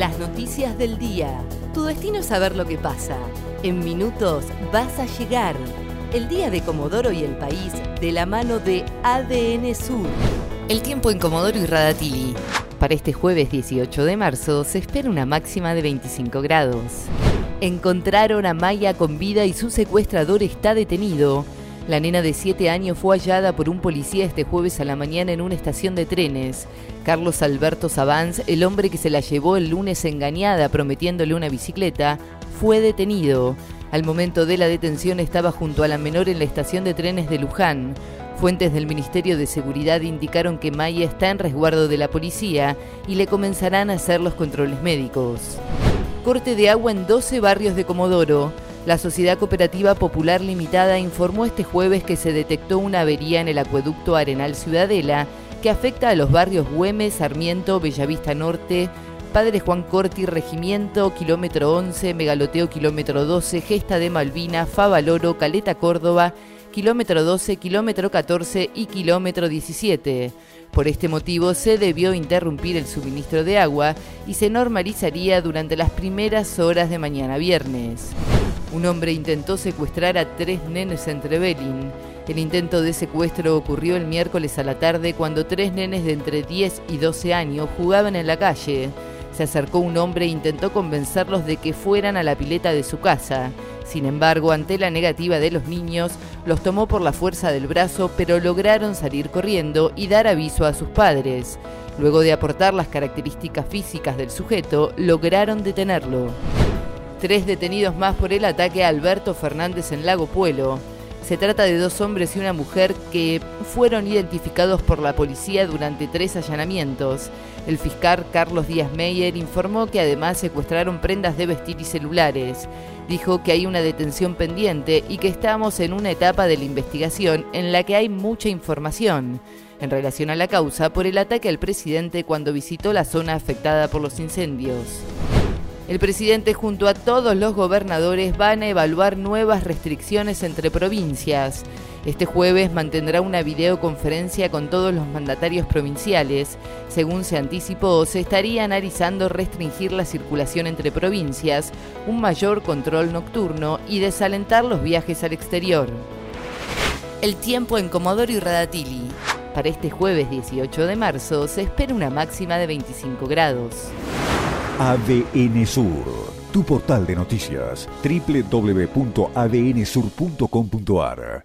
Las noticias del día. Tu destino es saber lo que pasa. En minutos vas a llegar. El día de Comodoro y el país de la mano de ADN Sur. El tiempo en Comodoro y Radatili. Para este jueves 18 de marzo se espera una máxima de 25 grados. Encontraron a Maya con vida y su secuestrador está detenido. La nena de 7 años fue hallada por un policía este jueves a la mañana en una estación de trenes. Carlos Alberto Sabanz, el hombre que se la llevó el lunes engañada prometiéndole una bicicleta, fue detenido. Al momento de la detención estaba junto a la menor en la estación de trenes de Luján. Fuentes del Ministerio de Seguridad indicaron que Maya está en resguardo de la policía y le comenzarán a hacer los controles médicos. Corte de agua en 12 barrios de Comodoro. La Sociedad Cooperativa Popular Limitada informó este jueves que se detectó una avería en el acueducto Arenal Ciudadela que afecta a los barrios Güemes, Sarmiento, Bellavista Norte, Padre Juan Corti, Regimiento, Kilómetro 11, Megaloteo, Kilómetro 12, Gesta de Malvina, Favaloro, Caleta Córdoba, Kilómetro 12, Kilómetro 14 y Kilómetro 17. Por este motivo se debió interrumpir el suministro de agua y se normalizaría durante las primeras horas de mañana viernes. Un hombre intentó secuestrar a tres nenes en Trevelin. El intento de secuestro ocurrió el miércoles a la tarde cuando tres nenes de entre 10 y 12 años jugaban en la calle. Se acercó un hombre e intentó convencerlos de que fueran a la pileta de su casa. Sin embargo, ante la negativa de los niños, los tomó por la fuerza del brazo, pero lograron salir corriendo y dar aviso a sus padres. Luego de aportar las características físicas del sujeto, lograron detenerlo. Tres detenidos más por el ataque a Alberto Fernández en Lago Puelo. Se trata de dos hombres y una mujer que fueron identificados por la policía durante tres allanamientos. El fiscal Carlos Díaz Meyer informó que además secuestraron prendas de vestir y celulares. Dijo que hay una detención pendiente y que estamos en una etapa de la investigación en la que hay mucha información en relación a la causa por el ataque al presidente cuando visitó la zona afectada por los incendios. El presidente junto a todos los gobernadores van a evaluar nuevas restricciones entre provincias. Este jueves mantendrá una videoconferencia con todos los mandatarios provinciales. Según se anticipó, se estaría analizando restringir la circulación entre provincias, un mayor control nocturno y desalentar los viajes al exterior. El tiempo en Comodoro y Radatili. Para este jueves 18 de marzo se espera una máxima de 25 grados. ADN Sur, tu portal de noticias, www.adnsur.com.ar